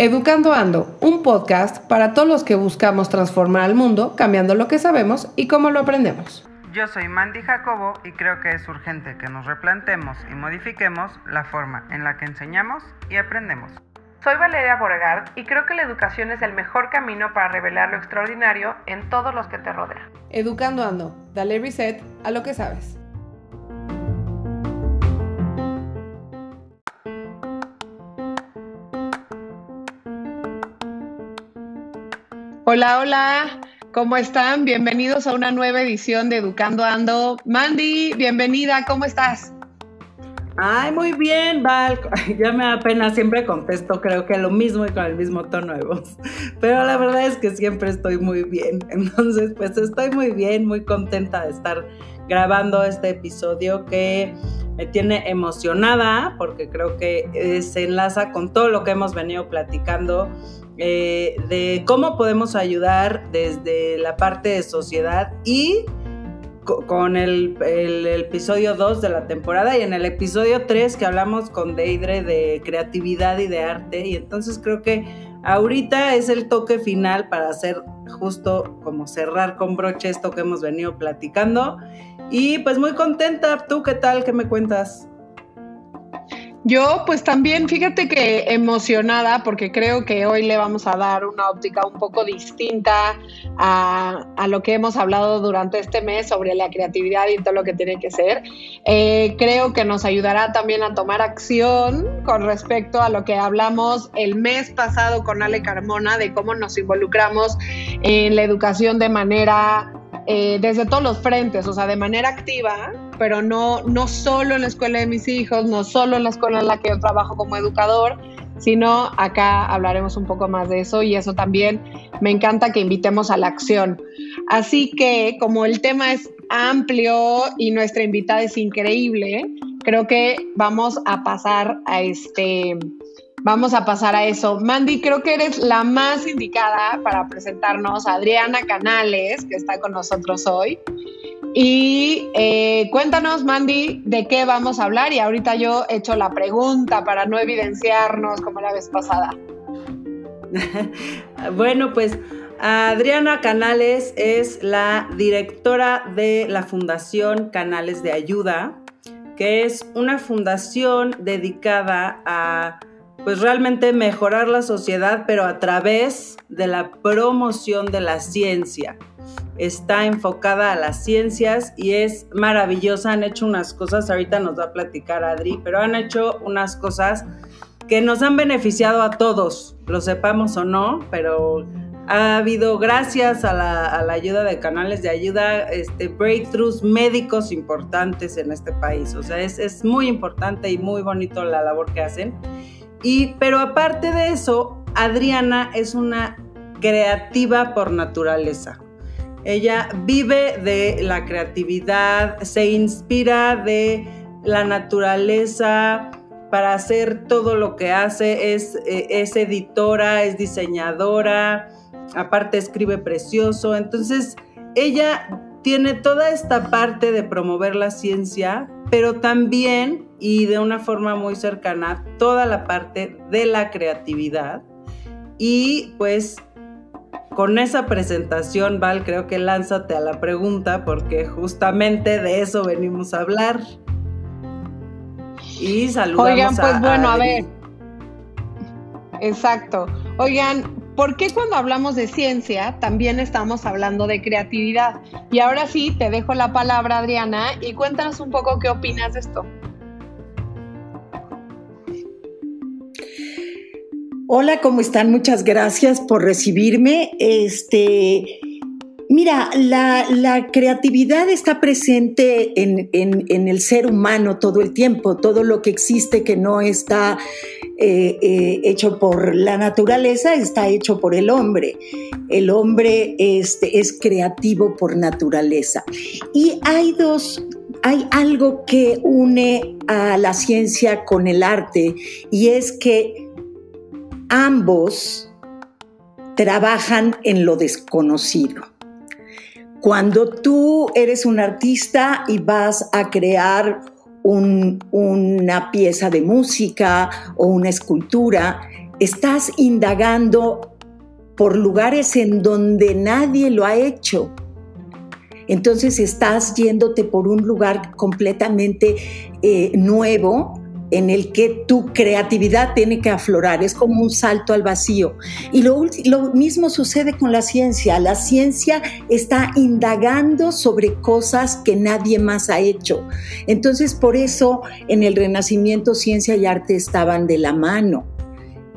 Educando Ando, un podcast para todos los que buscamos transformar al mundo cambiando lo que sabemos y cómo lo aprendemos. Yo soy Mandy Jacobo y creo que es urgente que nos replantemos y modifiquemos la forma en la que enseñamos y aprendemos. Soy Valeria Borgard y creo que la educación es el mejor camino para revelar lo extraordinario en todos los que te rodean. Educando Ando, dale reset a lo que sabes. Hola, hola, ¿cómo están? Bienvenidos a una nueva edición de Educando Ando. Mandy, bienvenida, ¿cómo estás? Ay, muy bien, Val. Ya me da pena, siempre contesto, creo que lo mismo y con el mismo tono de voz. Pero la verdad es que siempre estoy muy bien. Entonces, pues estoy muy bien, muy contenta de estar grabando este episodio que me tiene emocionada porque creo que se enlaza con todo lo que hemos venido platicando eh, de cómo podemos ayudar desde la parte de sociedad y con el, episodio 2 de la temporada y en el episodio 3 que hablamos con Deidre de creatividad y de arte y entonces creo que ahorita es el toque final para hacer justo como cerrar con broche esto que hemos venido platicando y pues muy contenta, ¿tú qué tal? ¿Qué me cuentas? Yo pues también, fíjate que emocionada porque creo que hoy le vamos a dar una óptica un poco distinta a, lo que hemos hablado durante este mes sobre la creatividad y todo lo que tiene que ser. Eh, creo que nos ayudará también a tomar acción con respecto a lo que hablamos el mes pasado con Ale Carmona de cómo nos involucramos en la educación de manera eh, desde todos los frentes, o sea, de manera activa, pero no, no solo en la escuela de mis hijos, no solo en la escuela en la que yo trabajo como educador, sino acá hablaremos un poco más de eso y eso también me encanta que invitemos a la acción. Así que como el tema es amplio y nuestra invitada es increíble, creo que vamos a pasar a este Vamos a pasar a eso. Mandy, creo que eres la más indicada para presentarnos a Adriana Canales, que está con nosotros hoy. Y eh, cuéntanos, Mandy, de qué vamos a hablar. Y ahorita yo he hecho la pregunta para no evidenciarnos como la vez pasada. bueno, pues Adriana Canales es la directora de la Fundación Canales de Ayuda, que es una fundación dedicada a pues realmente mejorar la sociedad, pero a través de la promoción de la ciencia. Está enfocada a las ciencias y es maravillosa. Han hecho unas cosas, ahorita nos va a platicar Adri, pero han hecho unas cosas que nos han beneficiado a todos, lo sepamos o no, pero ha habido, gracias a la, ayuda de canales de ayuda, este, breakthroughs médicos importantes en este país. O sea, es, es muy importante y muy bonito la labor que hacen. Y, pero aparte de eso, Adriana es una creativa por naturaleza. Ella vive de la creatividad, se inspira de la naturaleza para hacer todo lo que hace, es, eh, es editora, es diseñadora, aparte escribe precioso, entonces ella tiene toda esta parte de promover la ciencia, pero también y de una forma muy cercana toda la parte de la creatividad. Y pues con esa presentación, Val, creo que lánzate a la pregunta porque justamente de eso venimos a hablar. Y saludamos Oigan, pues bueno, a ver. Exacto. Oigan, ¿por qué cuando hablamos de ciencia también estamos hablando de creatividad? Y ahora sí, te dejo la palabra, Adriana, y cuéntanos un poco qué opinas de esto. Hola, ¿cómo están? Muchas gracias por recibirme. Este, mira, la, creatividad está presente en, el ser humano todo el tiempo. Todo lo que existe que no está eh, eh, hecho por la naturaleza está hecho por el hombre. El hombre este, es creativo por naturaleza. Y hay dos hay algo que une a la ciencia con el arte y es que ambos trabajan en lo desconocido. Cuando tú eres un artista y vas a crear una pieza de música o una escultura, estás indagando por lugares en donde nadie lo ha hecho. Entonces estás yéndote por un lugar completamente eh, nuevo en el que tu creatividad tiene que aflorar, es como un salto al vacío. Y lo, mismo sucede con la ciencia, la ciencia está indagando sobre cosas que nadie más ha hecho. Entonces, por eso en el Renacimiento ciencia y arte estaban de la mano.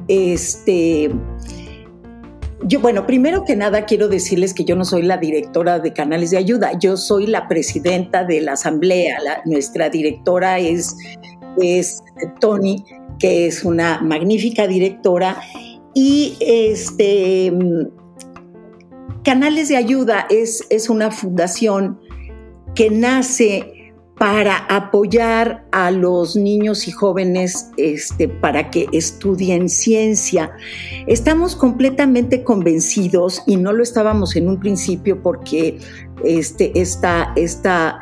Este, yo, bueno, primero que nada quiero decirles que yo no soy la directora de canales de ayuda, yo soy la presidenta de la asamblea. nuestra directora es, es Tony, que es una magnífica directora. Y este, Canales de Ayuda es, es una fundación que nace para apoyar a los niños y jóvenes este, para que estudien ciencia. Estamos completamente convencidos, y no lo estábamos en un principio porque este, esta, esta,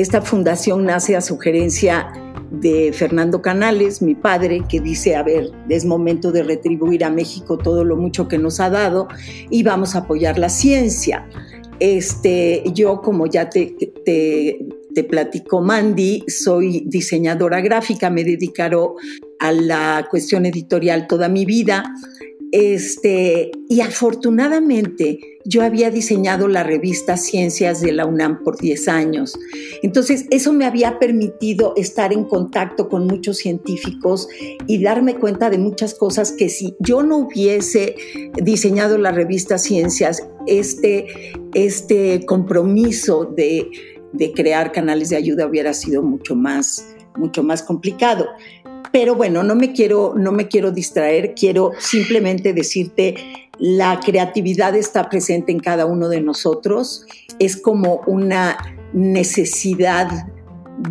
esta fundación nace a sugerencia de Fernando Canales, mi padre, que dice, a ver, es momento de retribuir a México todo lo mucho que nos ha dado y vamos a apoyar la ciencia. Este, yo, como ya te, te platico Mandy, soy diseñadora gráfica, me he dedicado a la cuestión editorial toda mi vida. Este, y afortunadamente yo había diseñado la revista Ciencias de la UNAM por 10 años. Entonces, eso me había permitido estar en contacto con muchos científicos y darme cuenta de muchas cosas que si yo no hubiese diseñado la revista Ciencias, este, este compromiso de de crear canales de ayuda hubiera sido mucho más, mucho más complicado. Pero bueno, no me quiero, no me quiero distraer, quiero simplemente decirte, la creatividad está presente en cada uno de nosotros, es como una necesidad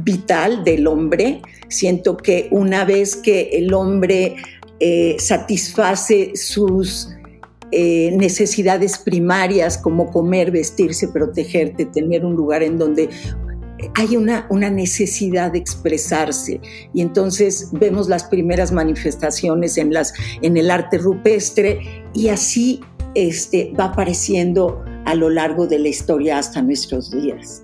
vital del hombre. Siento que una vez que el hombre eh, satisface sus eh, necesidades primarias como comer, vestirse, protegerte, tener un lugar en donde hay una, una, necesidad de expresarse y entonces vemos las primeras manifestaciones en, las, en el arte rupestre y así este, va apareciendo a lo largo de la historia hasta nuestros días.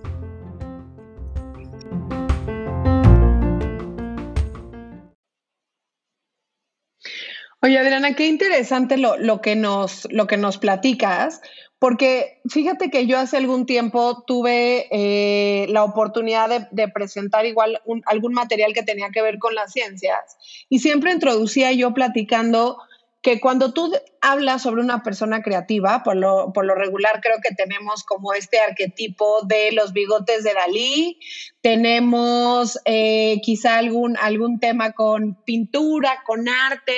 Oye, Adriana, qué interesante lo, que, nos, lo que nos platicas, porque fíjate que yo hace algún tiempo tuve eh, la oportunidad de, presentar igual algún material que tenía que ver con las ciencias y siempre introducía yo platicando que cuando tú hablas sobre una persona creativa, por lo, por lo regular creo que tenemos como este arquetipo de los bigotes de Dalí, tenemos eh, quizá algún, algún tema con pintura, con arte,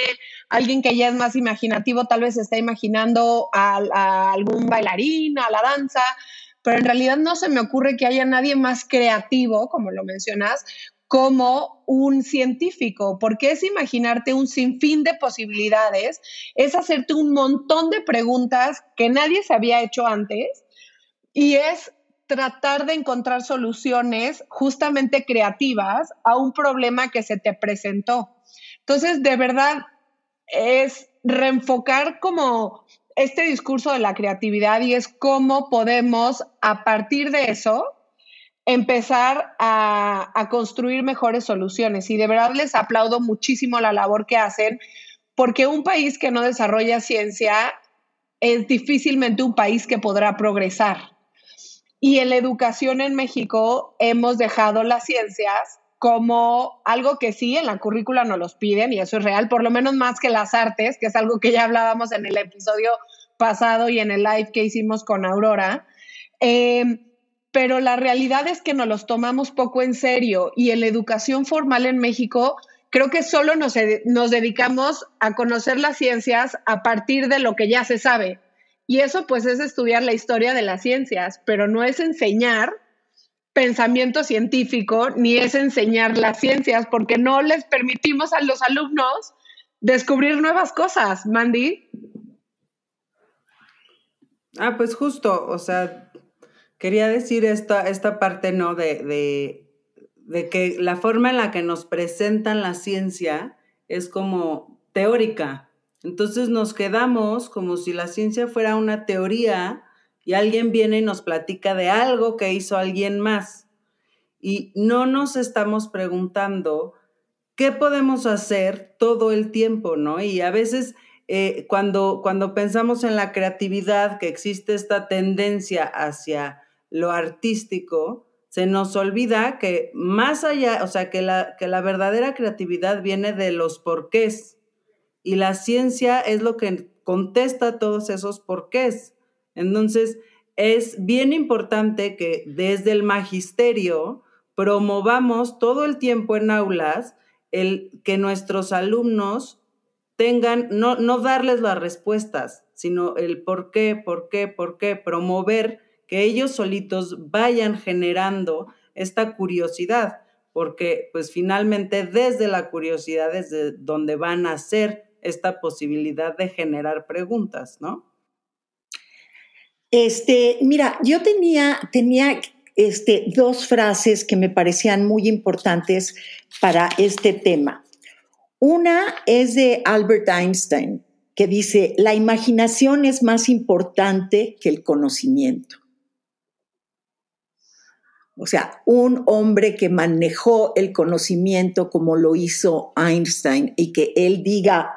alguien que ya es más imaginativo tal vez está imaginando a, a algún bailarín, a la danza, pero en realidad no se me ocurre que haya nadie más creativo, como lo mencionas, como un científico, porque es imaginarte un sinfín de posibilidades, es hacerte un montón de preguntas que nadie se había hecho antes y es tratar de encontrar soluciones justamente creativas a un problema que se te presentó. Entonces, de verdad, es reenfocar como este discurso de la creatividad y es cómo podemos, a partir de eso, empezar a, construir mejores soluciones. Y de verdad les aplaudo muchísimo la labor que hacen, porque un país que no desarrolla ciencia es difícilmente un país que podrá progresar. Y en la educación en México hemos dejado las ciencias como algo que sí en la currícula nos los piden, y eso es real, por lo menos más que las artes, que es algo que ya hablábamos en el episodio pasado y en el live que hicimos con Aurora. Eh, pero la realidad es que nos los tomamos poco en serio y en la educación formal en México creo que solo nos, nos dedicamos a conocer las ciencias a partir de lo que ya se sabe. Y eso pues es estudiar la historia de las ciencias, pero no es enseñar pensamiento científico ni es enseñar las ciencias porque no les permitimos a los alumnos descubrir nuevas cosas, Mandy. Ah, pues justo, o sea, Quería decir esta, esta parte, ¿no? De, de que la forma en la que nos presentan la ciencia es como teórica. Entonces nos quedamos como si la ciencia fuera una teoría y alguien viene y nos platica de algo que hizo alguien más. Y no nos estamos preguntando qué podemos hacer todo el tiempo, ¿no? Y a veces eh, cuando, cuando pensamos en la creatividad, que existe esta tendencia hacia lo artístico, se nos olvida que más allá, o sea, que la, que la verdadera creatividad viene de los porqués y la ciencia es lo que contesta todos esos porqués. Entonces, es bien importante que desde el magisterio promovamos todo el tiempo en aulas el que nuestros alumnos tengan, no, no darles las respuestas, sino el por qué, por qué, por qué, promover que ellos solitos vayan generando esta curiosidad, porque pues finalmente desde la curiosidad es de donde van a ser esta posibilidad de generar preguntas, ¿no? Este, mira, yo tenía, tenía este, dos frases que me parecían muy importantes para este tema. Una es de Albert Einstein, que dice, la imaginación es más importante que el conocimiento. O sea, un hombre que manejó el conocimiento como lo hizo Einstein y que él diga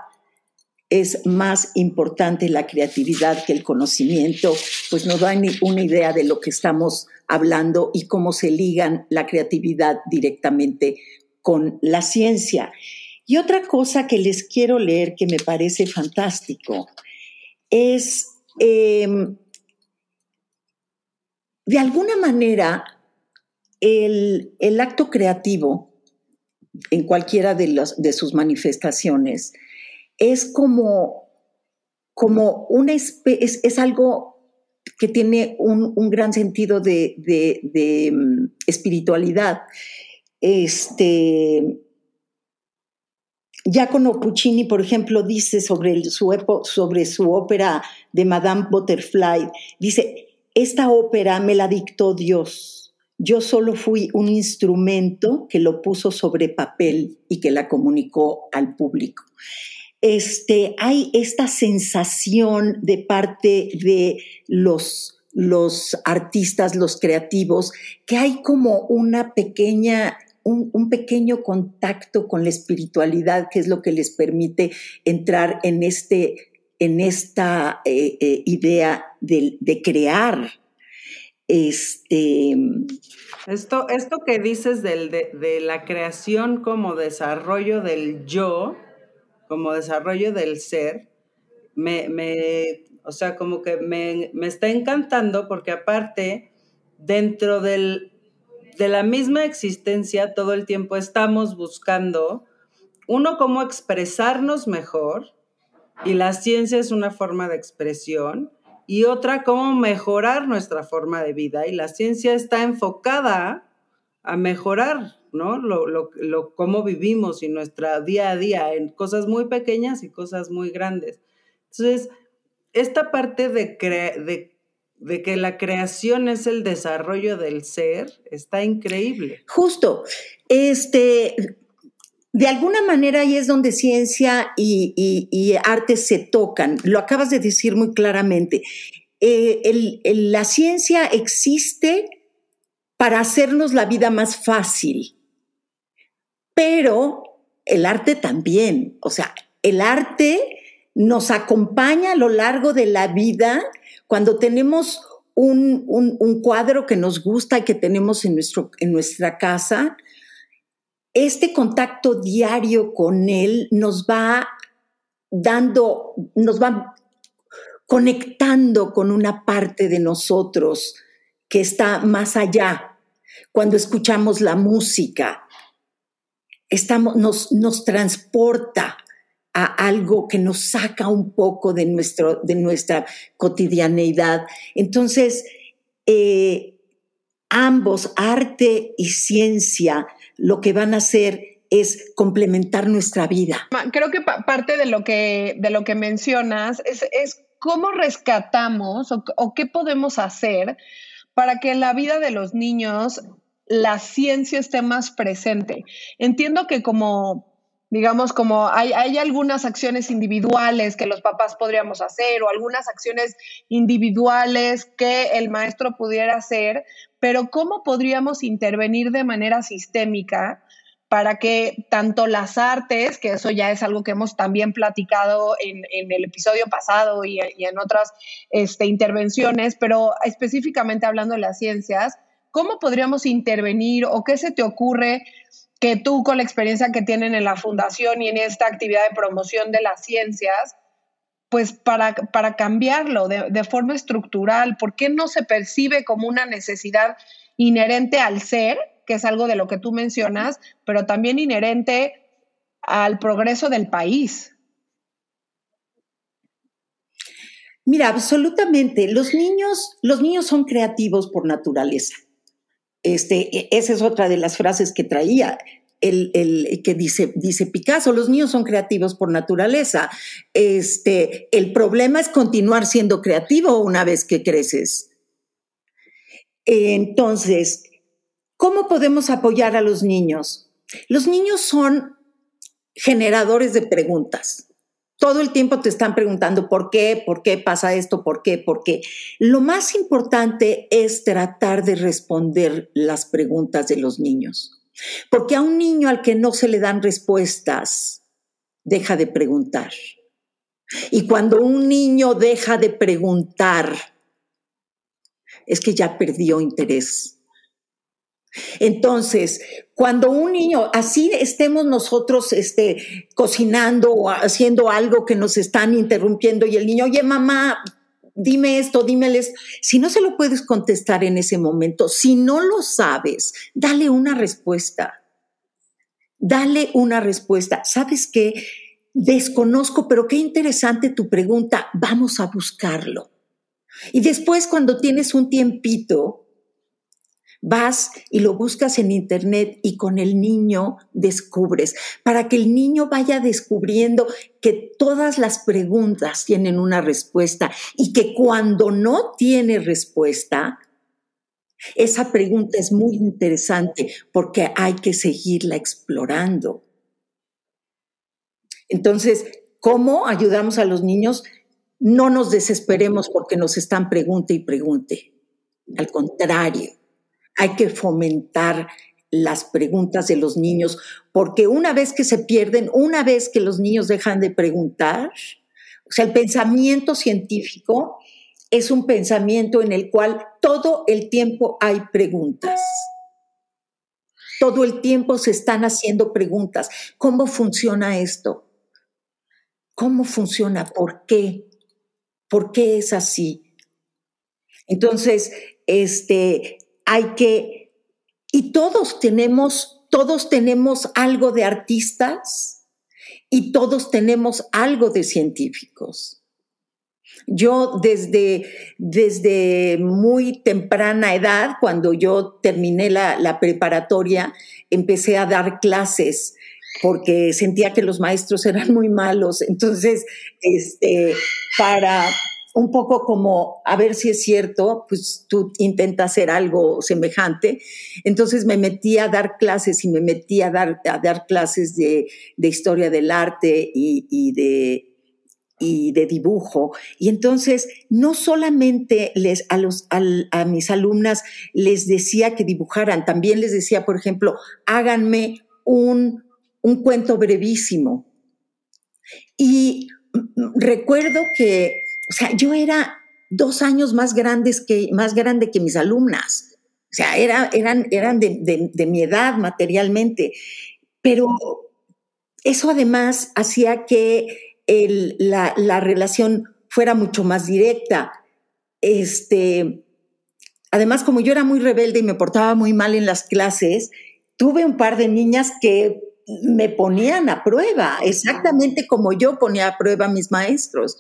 es más importante la creatividad que el conocimiento, pues nos da una idea de lo que estamos hablando y cómo se ligan la creatividad directamente con la ciencia. Y otra cosa que les quiero leer que me parece fantástico es, em, de alguna manera, el, acto creativo, en cualquiera de, de sus manifestaciones, es como, como una es, es, algo que tiene un, gran sentido de, de, mm, espiritualidad. Este, Giacomo Puccini, por ejemplo, dice sobre su, sobre su ópera de Madame Butterfly, dice, esta ópera me la dictó Dios yo solo fui un instrumento que lo puso sobre papel y que la comunicó al público. Este, hay esta sensación de parte de los, los artistas, los creativos, que hay como una pequeña un, pequeño contacto con la espiritualidad, que es lo que les permite entrar en, este, en esta eh, eh, idea de, de, crear este, esto, esto que dices del, de, la creación como desarrollo del yo, como desarrollo del ser, me, me o sea, como que me, me, está encantando porque aparte, dentro del, de la misma existencia, todo el tiempo estamos buscando, uno, cómo expresarnos mejor, y la ciencia es una forma de expresión, y otra cómo mejorar nuestra forma de vida. Y la ciencia está enfocada a mejorar, ¿no? Lo, lo, cómo vivimos y nuestra día a día en cosas muy pequeñas y cosas muy grandes. Entonces, esta parte de, de, de que la creación es el desarrollo del ser está increíble. Justo. Este, de alguna manera ahí es donde ciencia y, arte se tocan. Lo acabas de decir muy claramente. Eh, la ciencia existe para hacernos la vida más fácil, pero el arte también. O sea, el arte nos acompaña a lo largo de la vida cuando tenemos un, un cuadro que nos gusta y que tenemos en, nuestro, en nuestra casa este contacto diario con Él nos va dando, nos va conectando con una parte de nosotros que está más allá. Cuando escuchamos la música, estamos, nos, transporta a algo que nos saca un poco de, nuestro, de nuestra cotidianeidad. Entonces, eh, ambos, arte y ciencia, lo que van a hacer es complementar nuestra vida. Creo que parte de lo que, de lo que mencionas es, es cómo rescatamos o, qué podemos hacer para que la vida de los niños la ciencia esté más presente. Entiendo que como digamos, como hay, hay, algunas acciones individuales que los papás podríamos hacer o algunas acciones individuales que el maestro pudiera hacer, pero ¿cómo podríamos intervenir de manera sistémica para que tanto las artes, que eso ya es algo que hemos también platicado en, el episodio pasado y, en otras este, intervenciones, pero específicamente hablando de las ciencias, ¿cómo podríamos intervenir o qué se te ocurre que tú con la experiencia que tienen en la fundación y en esta actividad de promoción de las ciencias, pues para, para cambiarlo de, de, forma estructural, ¿por qué no se percibe como una necesidad inherente al ser, que es algo de lo que tú mencionas, pero también inherente al progreso del país? Mira, absolutamente. Los niños, los niños son creativos por naturaleza. Este, e, esa es otra de las frases que traía. El, que dice, dice Picasso, los niños son creativos por naturaleza. Este, el problema es continuar siendo creativo una vez que creces. Entonces, ¿cómo podemos apoyar a los niños? Los niños son generadores de preguntas todo el tiempo te están preguntando por qué, por qué pasa esto, por qué, por qué. Lo más importante es tratar de responder las preguntas de los niños. Porque a un niño al que no se le dan respuestas, deja de preguntar. Y cuando un niño deja de preguntar, es que ya perdió interés. Entonces, cuando un niño, así estemos nosotros este, cocinando o haciendo algo que nos están interrumpiendo y el niño, oye mamá, dime esto, dímeles, si no se lo puedes contestar en ese momento, si no lo sabes, dale una respuesta. Dale una respuesta. ¿Sabes qué? Desconozco, pero qué interesante tu pregunta. Vamos a buscarlo. Y después, cuando tienes un tiempito, Vas y lo buscas en internet y con el niño descubres, para que el niño vaya descubriendo que todas las preguntas tienen una respuesta y que cuando no tiene respuesta, esa pregunta es muy interesante porque hay que seguirla explorando. Entonces, ¿cómo ayudamos a los niños? No nos desesperemos porque nos están pregunte y pregunte. Al contrario, hay que fomentar las preguntas de los niños, porque una vez que se pierden, una vez que los niños dejan de preguntar, o sea, el pensamiento científico es un pensamiento en el cual todo el tiempo hay preguntas. Todo el tiempo se están haciendo preguntas. ¿Cómo funciona esto? ¿Cómo funciona? ¿Por qué? ¿Por qué es así? Entonces, este, hay que, y todos tenemos, todos tenemos algo de artistas y todos tenemos algo de científicos. Yo desde, desde muy temprana edad, cuando yo terminé la, la preparatoria, empecé a dar clases porque sentía que los maestros eran muy malos. Entonces, este, para, un poco como a ver si es cierto, pues tú intentas hacer algo semejante. Entonces me metí a dar clases y me metí a dar, a dar clases de, historia del arte y, de, y de dibujo. Y entonces no solamente les, a, los, a, mis alumnas les decía que dibujaran, también les decía, por ejemplo, háganme un, un cuento brevísimo. Y recuerdo que o sea, yo era dos años más, grandes que, más grande que mis alumnas. O sea, era, eran, eran de, mi edad materialmente. Pero eso además hacía que la, la, relación fuera mucho más directa. Este, además, como yo era muy rebelde y me portaba muy mal en las clases, tuve un par de niñas que me ponían a prueba, exactamente como yo ponía a prueba a mis maestros.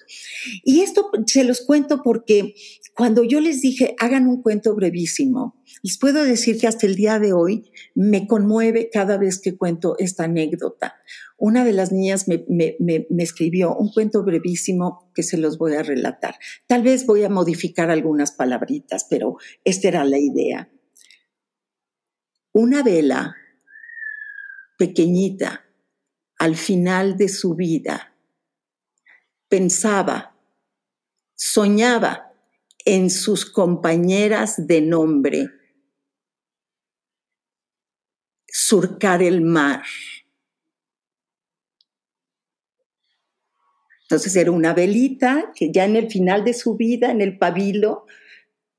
Y esto se los cuento porque cuando yo les dije, hagan un cuento brevísimo, les puedo decir que hasta el día de hoy me conmueve cada vez que cuento esta anécdota. Una de las niñas me, me escribió un cuento brevísimo que se los voy a relatar. Tal vez voy a modificar algunas palabritas, pero esta era la idea. una vela pequeñita al final de su vida, pensaba, soñaba en sus compañeras de nombre, surcar el mar. Entonces era una velita que ya en el final de su vida, en el pabilo,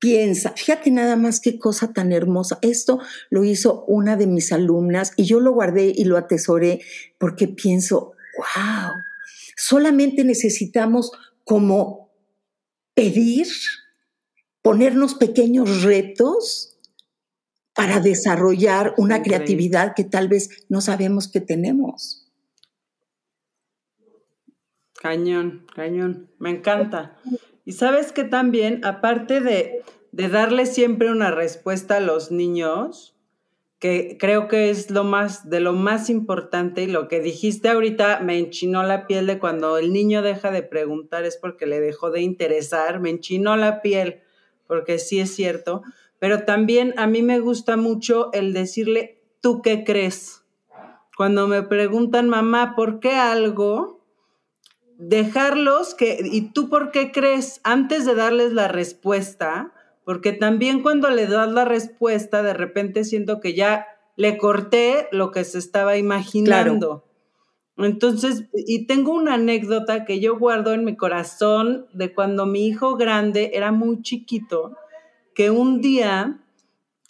piensa, fíjate nada más qué cosa tan hermosa. Esto lo hizo una de mis alumnas y yo lo guardé y lo atesoré porque pienso, wow, solamente necesitamos como pedir, ponernos pequeños retos para desarrollar una creatividad que tal vez no sabemos que tenemos. Cañón, cañón, me encanta. Y sabes que también, aparte de, de darle siempre una respuesta a los niños, que creo que es lo más, de lo más importante y lo que dijiste ahorita me enchinó la piel de cuando el niño deja de preguntar es porque le dejó de interesar, me enchinó la piel, porque sí es cierto, pero también a mí me gusta mucho el decirle, ¿tú qué crees? Cuando me preguntan, mamá, ¿por qué algo? Dejarlos que, ¿y tú por qué crees? Antes de darles la respuesta, porque también cuando le das la respuesta, de repente siento que ya le corté lo que se estaba imaginando. Entonces, y tengo una anécdota que yo guardo en mi corazón de cuando mi hijo grande era muy chiquito, que un día,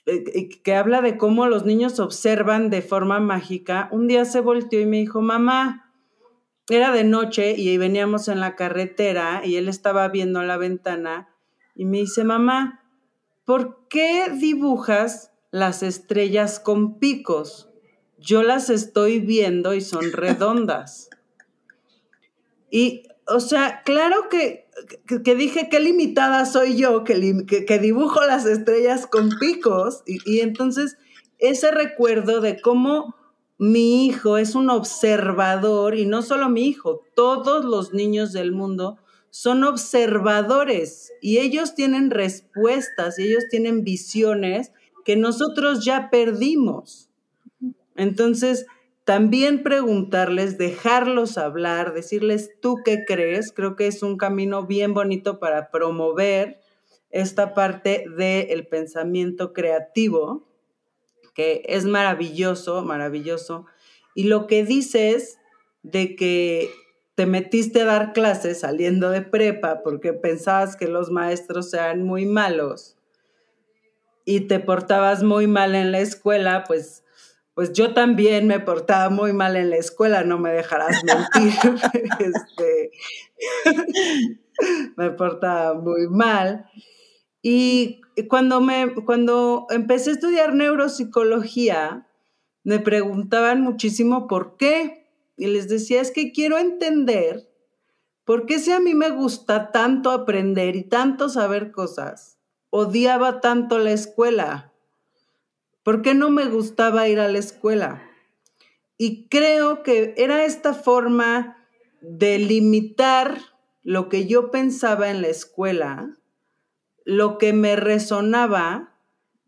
eh, eh, que habla de cómo los niños observan de forma mágica, un día se volteó y me dijo, mamá, era de noche y veníamos en la carretera y él estaba viendo la ventana y me dice, mamá, ¿por qué dibujas las estrellas con picos? Yo las estoy viendo y son redondas. y, o sea, claro que, que, dije qué limitada soy yo, que, que, dibujo las estrellas con picos. Y, y entonces ese recuerdo de cómo mi hijo es un observador y no solo mi hijo, todos los niños del mundo son observadores y ellos tienen respuestas y ellos tienen visiones que nosotros ya perdimos. Entonces, también preguntarles, dejarlos hablar, decirles tú qué crees, creo que es un camino bien bonito para promover esta parte del pensamiento creativo que es maravilloso, maravilloso. Y lo que dices de que te metiste a dar clases saliendo de prepa porque pensabas que los maestros eran muy malos y te portabas muy mal en la escuela, pues, pues yo también me portaba muy mal en la escuela, no me dejarás mentir. este, me portaba muy mal. Y cuando, me, cuando empecé a estudiar neuropsicología, me preguntaban muchísimo por qué. Y les decía, es que quiero entender por qué si a mí me gusta tanto aprender y tanto saber cosas, odiaba tanto la escuela. ¿Por qué no me gustaba ir a la escuela? Y creo que era esta forma de limitar lo que yo pensaba en la escuela lo que me resonaba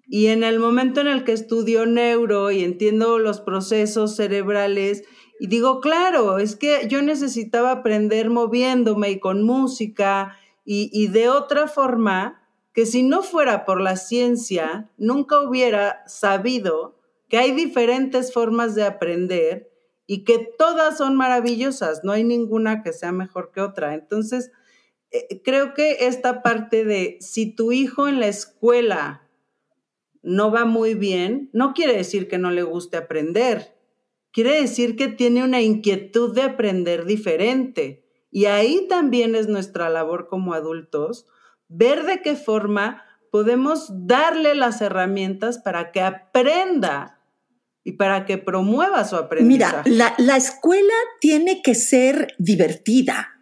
y en el momento en el que estudio neuro y entiendo los procesos cerebrales, y digo, claro, es que yo necesitaba aprender moviéndome y con música y, y de otra forma que si no fuera por la ciencia, nunca hubiera sabido que hay diferentes formas de aprender y que todas son maravillosas, no hay ninguna que sea mejor que otra. Entonces, creo que esta parte de si tu hijo en la escuela no va muy bien, no quiere decir que no le guste aprender, quiere decir que tiene una inquietud de aprender diferente. Y ahí también es nuestra labor como adultos, ver de qué forma podemos darle las herramientas para que aprenda y para que promueva su aprendizaje. Mira, la, la escuela tiene que ser divertida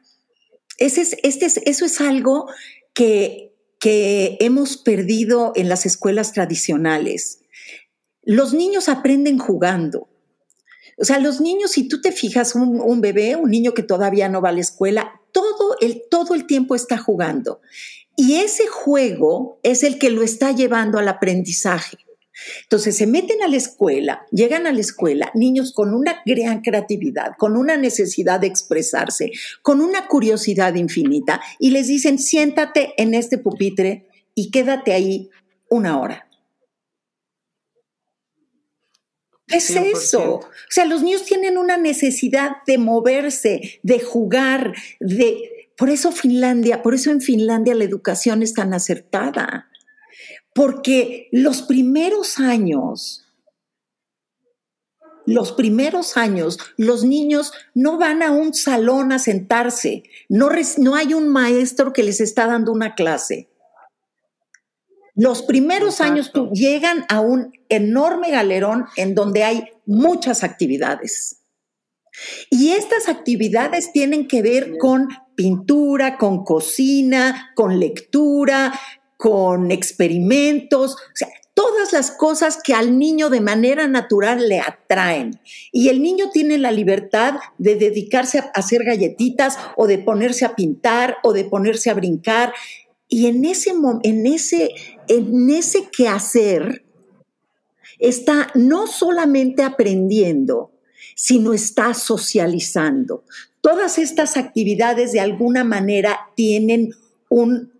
ese este eso es algo que, que hemos perdido en las escuelas tradicionales. Los niños aprenden jugando. O sea, los niños, si tú te fijas, un, bebé, un niño que todavía no va a la escuela, todo el, todo el tiempo está jugando. Y ese juego es el que lo está llevando al aprendizaje. Entonces se meten a la escuela, llegan a la escuela, niños con una gran creatividad, con una necesidad de expresarse, con una curiosidad infinita, y les dicen, siéntate en este pupitre y quédate ahí una hora. ¿Qué es eso? O sea, los niños tienen una necesidad de moverse, de jugar, de... Por eso Finlandia, por eso en Finlandia la educación es tan acertada porque los primeros años, los primeros años, los niños no van a un salón a sentarse, no, no hay un maestro que les está dando una clase. Los primeros años llegan a un enorme galerón en donde hay muchas actividades. Y estas actividades tienen que ver con pintura, con cocina, con lectura, con experimentos, o sea, todas las cosas que al niño de manera natural le atraen. Y el niño tiene la libertad de dedicarse a hacer galletitas o de ponerse a pintar o de ponerse a brincar. Y en ese, en ese, en ese quehacer está no solamente aprendiendo, sino está socializando. Todas estas actividades de alguna manera tienen un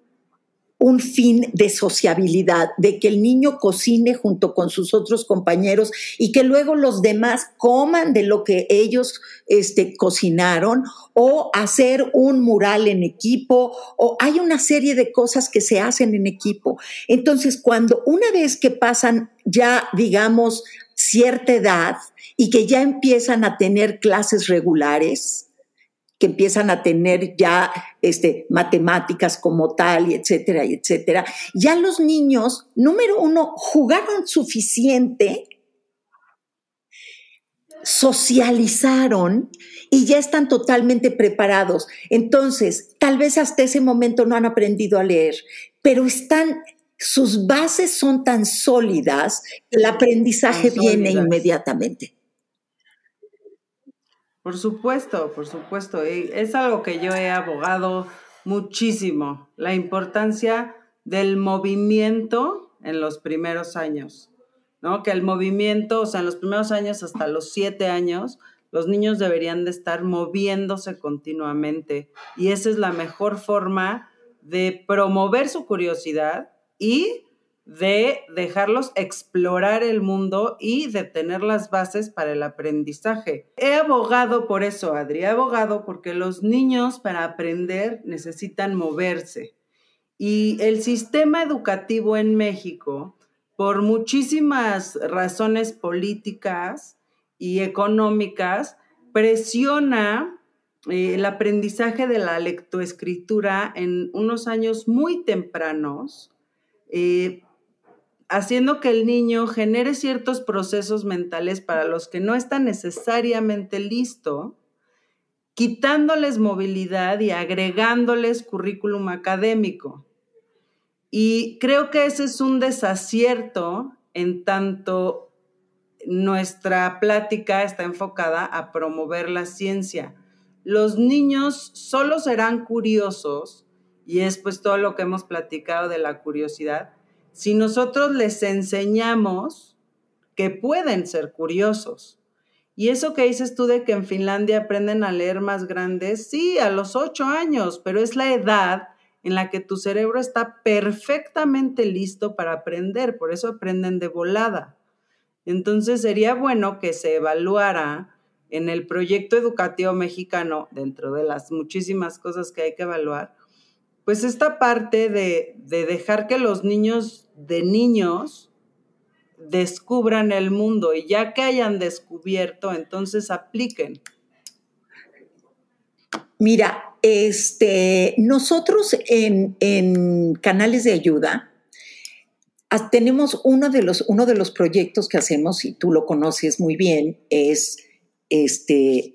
un fin de sociabilidad, de que el niño cocine junto con sus otros compañeros y que luego los demás coman de lo que ellos este, cocinaron o hacer un mural en equipo o hay una serie de cosas que se hacen en equipo. Entonces, cuando una vez que pasan ya, digamos, cierta edad y que ya empiezan a tener clases regulares, que empiezan a tener ya este, matemáticas como tal, y etcétera, y etcétera. Ya los niños, número uno, jugaron suficiente, socializaron y ya están totalmente preparados. Entonces, tal vez hasta ese momento no han aprendido a leer, pero están, sus bases son tan sólidas que el aprendizaje viene inmediatamente. Por supuesto, por supuesto. es algo que yo he abogado muchísimo, la importancia del movimiento en los primeros años, ¿no? Que el movimiento, o sea, en los primeros años hasta los siete años, los niños deberían de estar moviéndose continuamente y esa es la mejor forma de promover su curiosidad y de dejarlos explorar el mundo y de tener las bases para el aprendizaje. He abogado por eso, Adri, he abogado porque los niños para aprender necesitan moverse. Y el sistema educativo en México, por muchísimas razones políticas y económicas, presiona eh, el aprendizaje de la lectoescritura en unos años muy tempranos, eh, haciendo que el niño genere ciertos procesos mentales para los que no está necesariamente listo, quitándoles movilidad y agregándoles currículum académico. Y creo que ese es un desacierto en tanto nuestra plática está enfocada a promover la ciencia. Los niños solo serán curiosos, y es pues todo lo que hemos platicado de la curiosidad, si nosotros les enseñamos que pueden ser curiosos. Y eso que dices tú de que en Finlandia aprenden a leer más grandes, sí, a los ocho años, pero es la edad en la que tu cerebro está perfectamente listo para aprender, por eso aprenden de volada. Entonces sería bueno que se evaluara en el proyecto educativo mexicano, dentro de las muchísimas cosas que hay que evaluar, pues esta parte de, dejar que los niños de niños descubran el mundo y ya que hayan descubierto, entonces apliquen. Mira, este, nosotros en, en canales de ayuda tenemos uno de, los, uno de los proyectos que hacemos, y tú lo conoces muy bien, es este,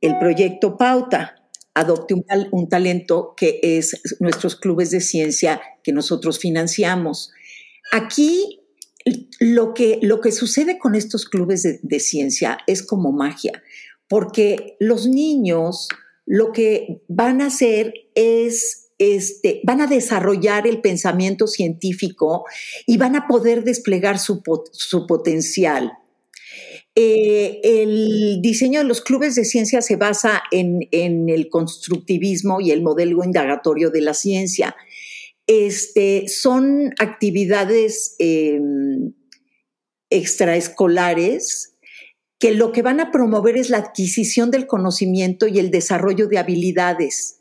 el proyecto Pauta adopte un, talento que es nuestros clubes de ciencia que nosotros financiamos. Aquí lo que, lo que sucede con estos clubes de, ciencia es como magia, porque los niños lo que van a hacer es este, van a desarrollar el pensamiento científico y van a poder desplegar su, potencial. Eh, el diseño de los clubes de ciencia se basa en, el constructivismo y el modelo indagatorio de la ciencia. Este, son actividades em, extraescolares que lo que van a promover es la adquisición del conocimiento y el desarrollo de habilidades.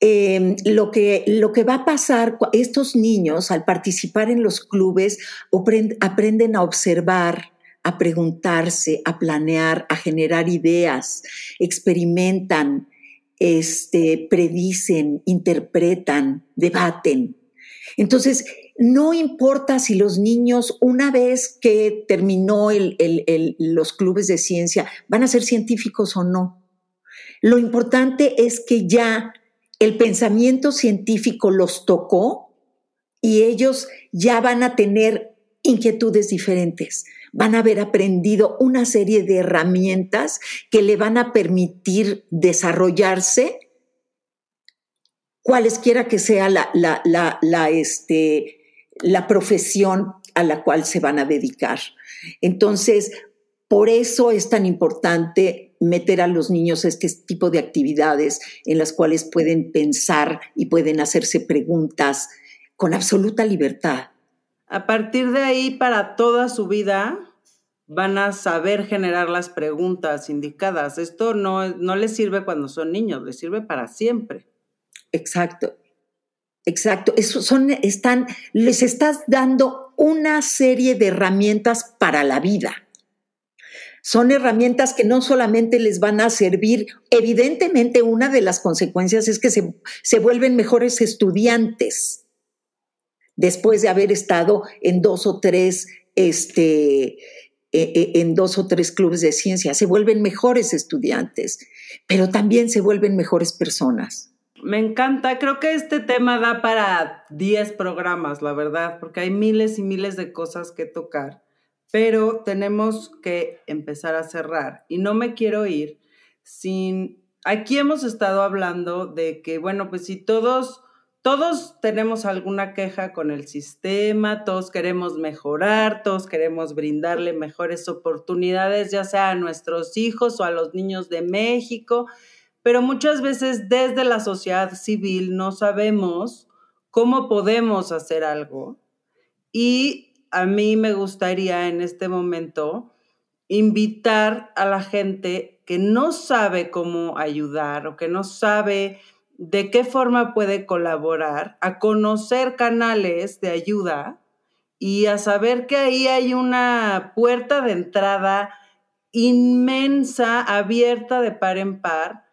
Em, lo, que, lo que va a pasar, estos niños al participar en los clubes aprenden a observar, a preguntarse, a planear, a generar ideas, experimentan, este, predicen, interpretan, debaten. Entonces, no importa si los niños, una vez que terminó los clubes de ciencia, van a ser científicos o no. Lo importante es que ya el pensamiento científico los tocó y ellos ya van a tener inquietudes diferentes. Van a haber aprendido una serie de herramientas que le van a permitir desarrollarse cualesquiera que sea la, la, la, este, profesión a la cual se van a dedicar. Entonces, por eso es tan importante meter a los niños a este tipo de actividades en las cuales pueden pensar y pueden hacerse preguntas con absoluta libertad. A partir de ahí, para toda su vida, van a saber generar las preguntas indicadas. Esto no, no les sirve cuando son niños, les sirve para siempre. Exacto. Exacto, eso son, están, les estás dando una serie de herramientas para la vida. Son herramientas que no solamente les van a servir, evidentemente una de las consecuencias es que se, se vuelven mejores estudiantes después de haber estado en dos o tres, este, e, e, en dos o tres clubes de ciencia, se vuelven mejores estudiantes, pero también se vuelven mejores personas. Me encanta, creo que este tema da para 10 programas, la verdad, porque hay miles y miles de cosas que tocar, pero tenemos que empezar a cerrar y no me quiero ir sin... Aquí hemos estado hablando de que, bueno, pues si todos, todos tenemos alguna queja con el sistema, todos queremos mejorar, todos queremos brindarle mejores oportunidades, ya sea a nuestros hijos o a los niños de México pero muchas veces desde la sociedad civil no sabemos cómo podemos hacer algo. Y a mí me gustaría en este momento invitar a la gente que no sabe cómo ayudar o que no sabe de qué forma puede colaborar, a conocer canales de ayuda y a saber que ahí hay una puerta de entrada inmensa, abierta de par en par,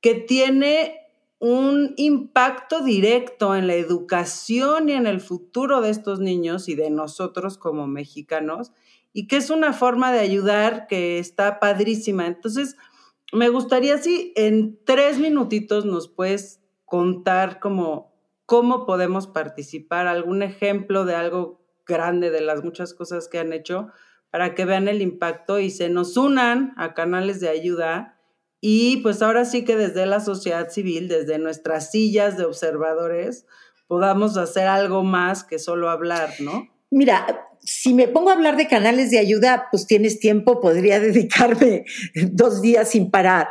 que tiene un impacto directo en la educación y en el futuro de estos niños y de nosotros como mexicanos, y que es una forma de ayudar que está padrísima. Entonces, me gustaría si en tres minutitos nos puedes contar cómo, cómo podemos participar, algún ejemplo de algo grande de las muchas cosas que han hecho para que vean el impacto y se nos unan a canales de ayuda y pues ahora sí que desde la sociedad civil, desde nuestras sillas de observadores, podamos hacer algo más que solo hablar, ¿no? Mira, si me pongo a hablar de canales de ayuda, pues tienes tiempo, podría dedicarme dos días sin parar.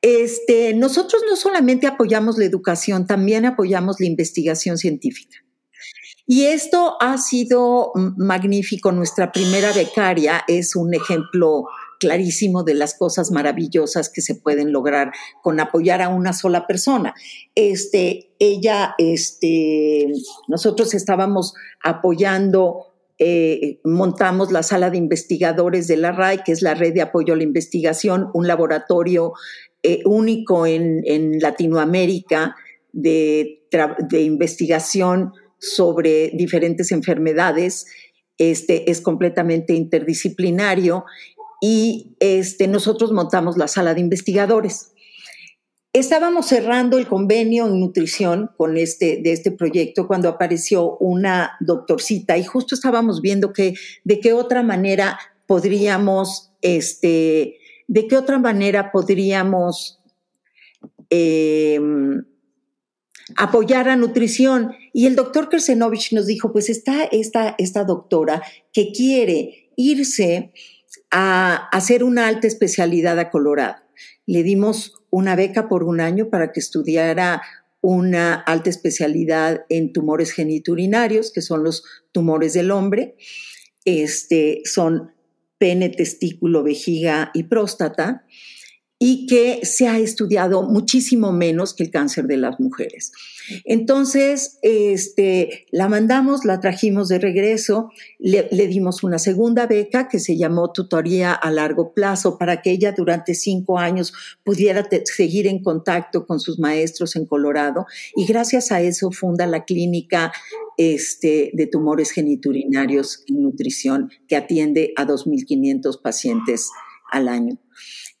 Este, nosotros no solamente apoyamos la educación, también apoyamos la investigación científica. Y esto ha sido magnífico. Nuestra primera becaria es un ejemplo clarísimo de las cosas maravillosas que se pueden lograr con apoyar a una sola persona. Este, ella, este, nosotros estábamos apoyando eh, montamos la sala de investigadores de la RAI, que es la red de apoyo a la investigación, un laboratorio eh, único en, Latinoamérica de, de, investigación sobre diferentes enfermedades. Este es completamente interdisciplinario y este, nosotros montamos la sala de investigadores. Estábamos cerrando el convenio en nutrición con este, de este proyecto cuando apareció una doctorcita y justo estábamos viendo que de qué otra manera podríamos, este, de qué otra manera podríamos em, apoyar a nutrición. Y el doctor Kersenovich nos dijo, pues está esta, esta doctora que quiere irse a hacer una alta especialidad a Colorado. Le dimos una beca por un año para que estudiara una alta especialidad en tumores geniturinarios, que son los tumores del hombre. Este, son pene, testículo, vejiga y próstata y que se ha estudiado muchísimo menos que el cáncer de las mujeres. Entonces, este, la mandamos, la trajimos de regreso, le, dimos una segunda beca que se llamó Tutoría a Largo Plazo para que ella durante cinco años pudiera seguir en contacto con sus maestros en Colorado y gracias a eso funda la clínica este, de tumores geniturinarios y nutrición que atiende a 2.500 pacientes al año.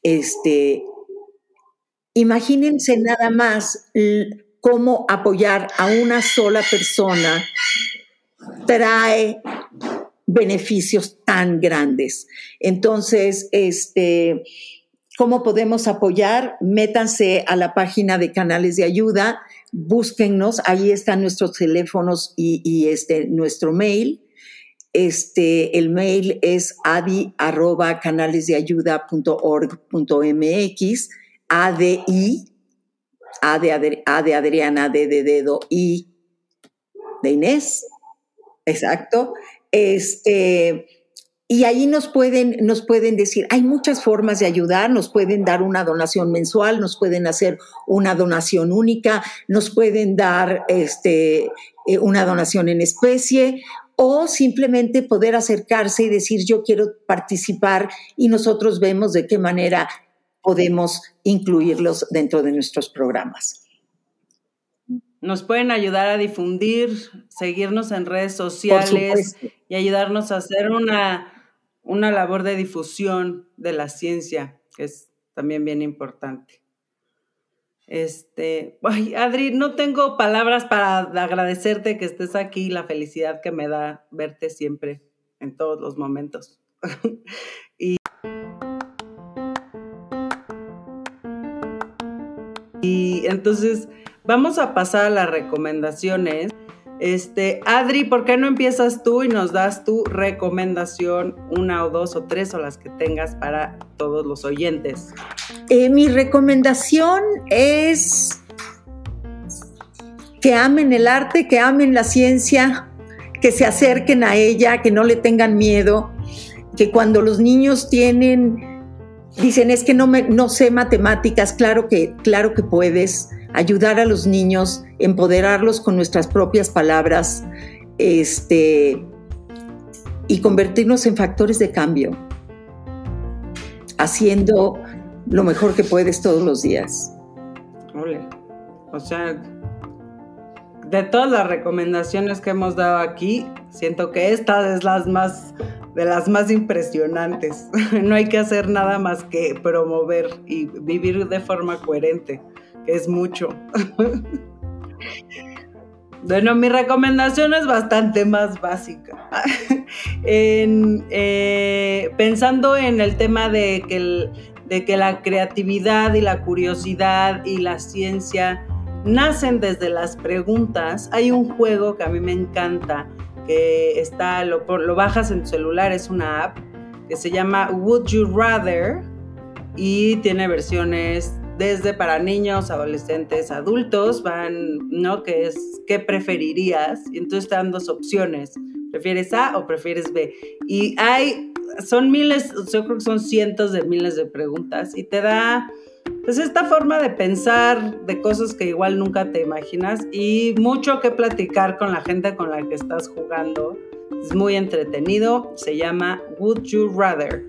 Este, imagínense nada más cómo apoyar a una sola persona trae beneficios tan grandes. Entonces, este, ¿cómo podemos apoyar? Métanse a la página de canales de ayuda, búsquennos, ahí están nuestros teléfonos y, este, nuestro mail. Este, el mail es adi arroba ADI, A de, A de Adriana, D de dedo, I de Inés, exacto. Este, y ahí nos pueden, nos pueden decir, hay muchas formas de ayudar, nos pueden dar una donación mensual, nos pueden hacer una donación única, nos pueden dar este, eh, una donación en especie o simplemente poder acercarse y decir yo quiero participar y nosotros vemos de qué manera podemos incluirlos dentro de nuestros programas. Nos pueden ayudar a difundir, seguirnos en redes sociales y ayudarnos a hacer una, una labor de difusión de la ciencia, que es también bien importante. Este, ay, Adri, no tengo palabras para agradecerte que estés aquí, la felicidad que me da verte siempre, en todos los momentos. y, y entonces, vamos a pasar a las recomendaciones. Este, Adri, ¿por qué no empiezas tú y nos das tu recomendación, una o dos o tres o las que tengas para todos los oyentes? Eh, mi recomendación es que amen el arte, que amen la ciencia, que se acerquen a ella, que no le tengan miedo, que cuando los niños tienen, dicen es que no, me, no sé matemáticas, claro que, claro que puedes ayudar a los niños, empoderarlos con nuestras propias palabras, este, y convertirnos en factores de cambio, haciendo lo mejor que puedes todos los días. Ole. O sea, de todas las recomendaciones que hemos dado aquí, siento que esta es las más de las más impresionantes. no hay que hacer nada más que promover y vivir de forma coherente es mucho. bueno, mi recomendación es bastante más básica. Eh, pensando en el tema de que, de que la creatividad y la curiosidad y la ciencia nacen desde las preguntas, hay un juego que a mí me encanta, que está, lo, lo bajas en tu celular, es una app que se llama Would You Rather y tiene versiones desde para niños, adolescentes, adultos, van, ¿no? Que es, ¿qué preferirías? Y entonces te dan dos opciones, ¿prefieres A o prefieres B? Y hay, son miles, yo creo que son cientos de miles de preguntas y te da, pues esta forma de pensar de cosas que igual nunca te imaginas y mucho que platicar con la gente con la que estás jugando. Es muy entretenido, se llama Would You Rather.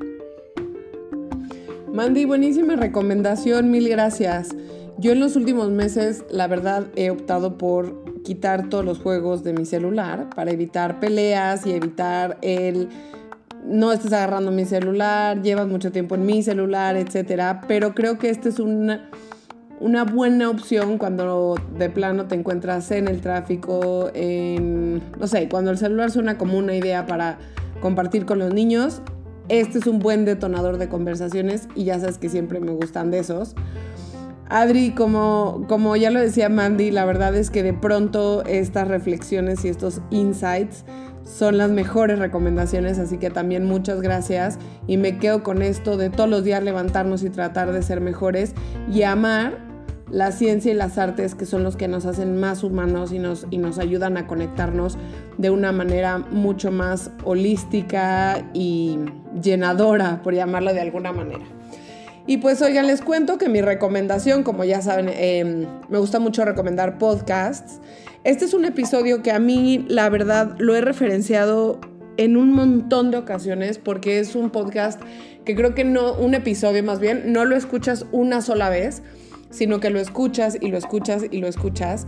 Mandy, buenísima recomendación, mil gracias. Yo en los últimos meses, la verdad, he optado por quitar todos los juegos de mi celular para evitar peleas y evitar el no estés agarrando mi celular, llevas mucho tiempo en mi celular, etcétera. Pero creo que esta es una, una buena opción cuando de plano te encuentras en el tráfico, en, no sé, cuando el celular suena como una idea para compartir con los niños este es un buen detonador de conversaciones y ya sabes que siempre me gustan de esos. Adri, como, como ya lo decía Mandy, la verdad es que de pronto estas reflexiones y estos insights son las mejores recomendaciones, así que también muchas gracias y me quedo con esto de todos los días levantarnos y tratar de ser mejores y amar la ciencia y las artes que son los que nos hacen más humanos y nos, y nos ayudan a conectarnos de una manera mucho más holística y llenadora, por llamarlo de alguna manera. Y pues oigan, les cuento que mi recomendación, como ya saben, em, me gusta mucho recomendar podcasts. Este es un episodio que a mí, la verdad, lo he referenciado en un montón de ocasiones porque es un podcast que creo que no, un episodio más bien, no lo escuchas una sola vez, sino que lo escuchas y lo escuchas y lo escuchas.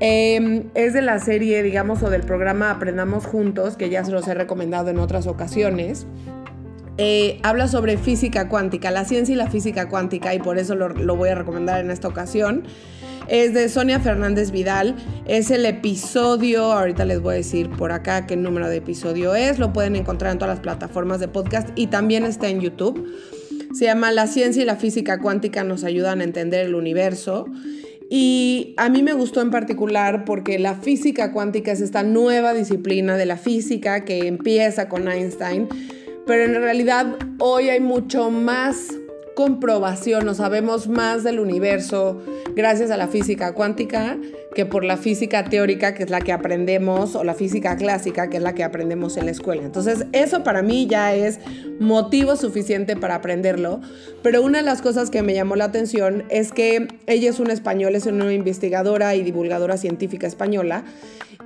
Em, es de la serie, digamos, o del programa Aprendamos Juntos, que ya se los he recomendado en otras ocasiones. Eh, habla sobre física cuántica, la ciencia y la física cuántica, y por eso lo, voy a recomendar en esta ocasión. Es de Sonia Fernández Vidal. Es el episodio, ahorita les voy a decir por acá qué número de episodio es. Lo pueden encontrar en todas las plataformas de podcast y también está en YouTube. Se llama La ciencia y la física cuántica nos ayudan a entender el universo. Y a mí me gustó en particular porque la física cuántica es esta nueva disciplina de la física que empieza con Einstein pero en realidad hoy hay mucho más comprobación, no sabemos más del universo gracias a la física cuántica que por la física teórica, que es la que aprendemos, o la física clásica, que es la que aprendemos en la escuela. Entonces, eso para mí ya es motivo suficiente para aprenderlo. Pero una de las cosas que me llamó la atención es que ella es una española, es una investigadora y divulgadora científica española.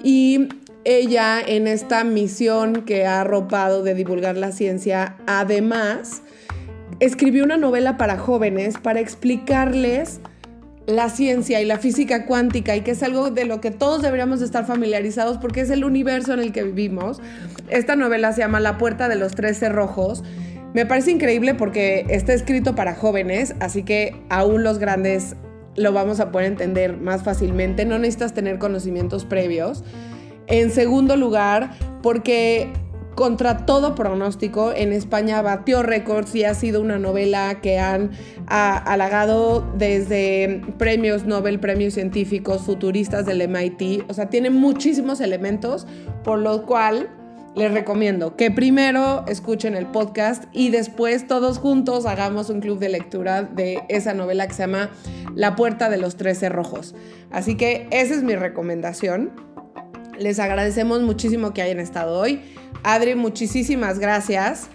Y ella en esta misión que ha arropado de divulgar la ciencia, además, escribió una novela para jóvenes para explicarles la ciencia y la física cuántica y que es algo de lo que todos deberíamos estar familiarizados porque es el universo en el que vivimos. Esta novela se llama La puerta de los tres cerrojos. Me parece increíble porque está escrito para jóvenes, así que aún los grandes lo vamos a poder entender más fácilmente. No necesitas tener conocimientos previos. En segundo lugar, porque contra todo pronóstico, en España batió récords y ha sido una novela que han halagado desde premios Nobel, premios científicos, futuristas del MIT. O sea, tiene muchísimos elementos, por lo cual les recomiendo que primero escuchen el podcast y después todos juntos hagamos un club de lectura de esa novela que se llama La puerta de los trece rojos. Así que esa es mi recomendación. Les agradecemos muchísimo que hayan estado hoy. Adri, muchísimas gracias.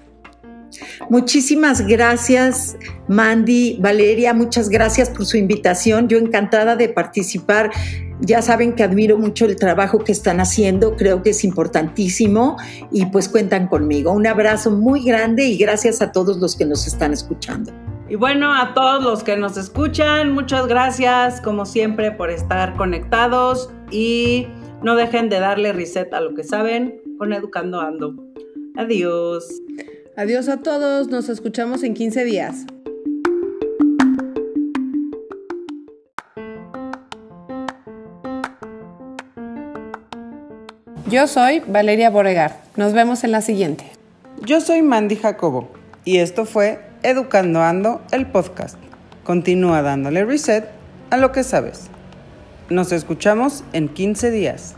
Muchísimas gracias, Mandy, Valeria, muchas gracias por su invitación. Yo encantada de participar. Ya saben que admiro mucho el trabajo que están haciendo, creo que es importantísimo y pues cuentan conmigo. Un abrazo muy grande y gracias a todos los que nos están escuchando. Y bueno, a todos los que nos escuchan, muchas gracias como siempre por estar conectados y no dejen de darle reset a lo que saben con Educando Ando. Adiós. Adiós a todos, nos escuchamos en 15 días. Yo soy Valeria Boregar. Nos vemos en la siguiente. Yo soy Mandy Jacobo y esto fue Educando Ando, el podcast. Continúa dándole reset a lo que sabes. Nos escuchamos en 15 días.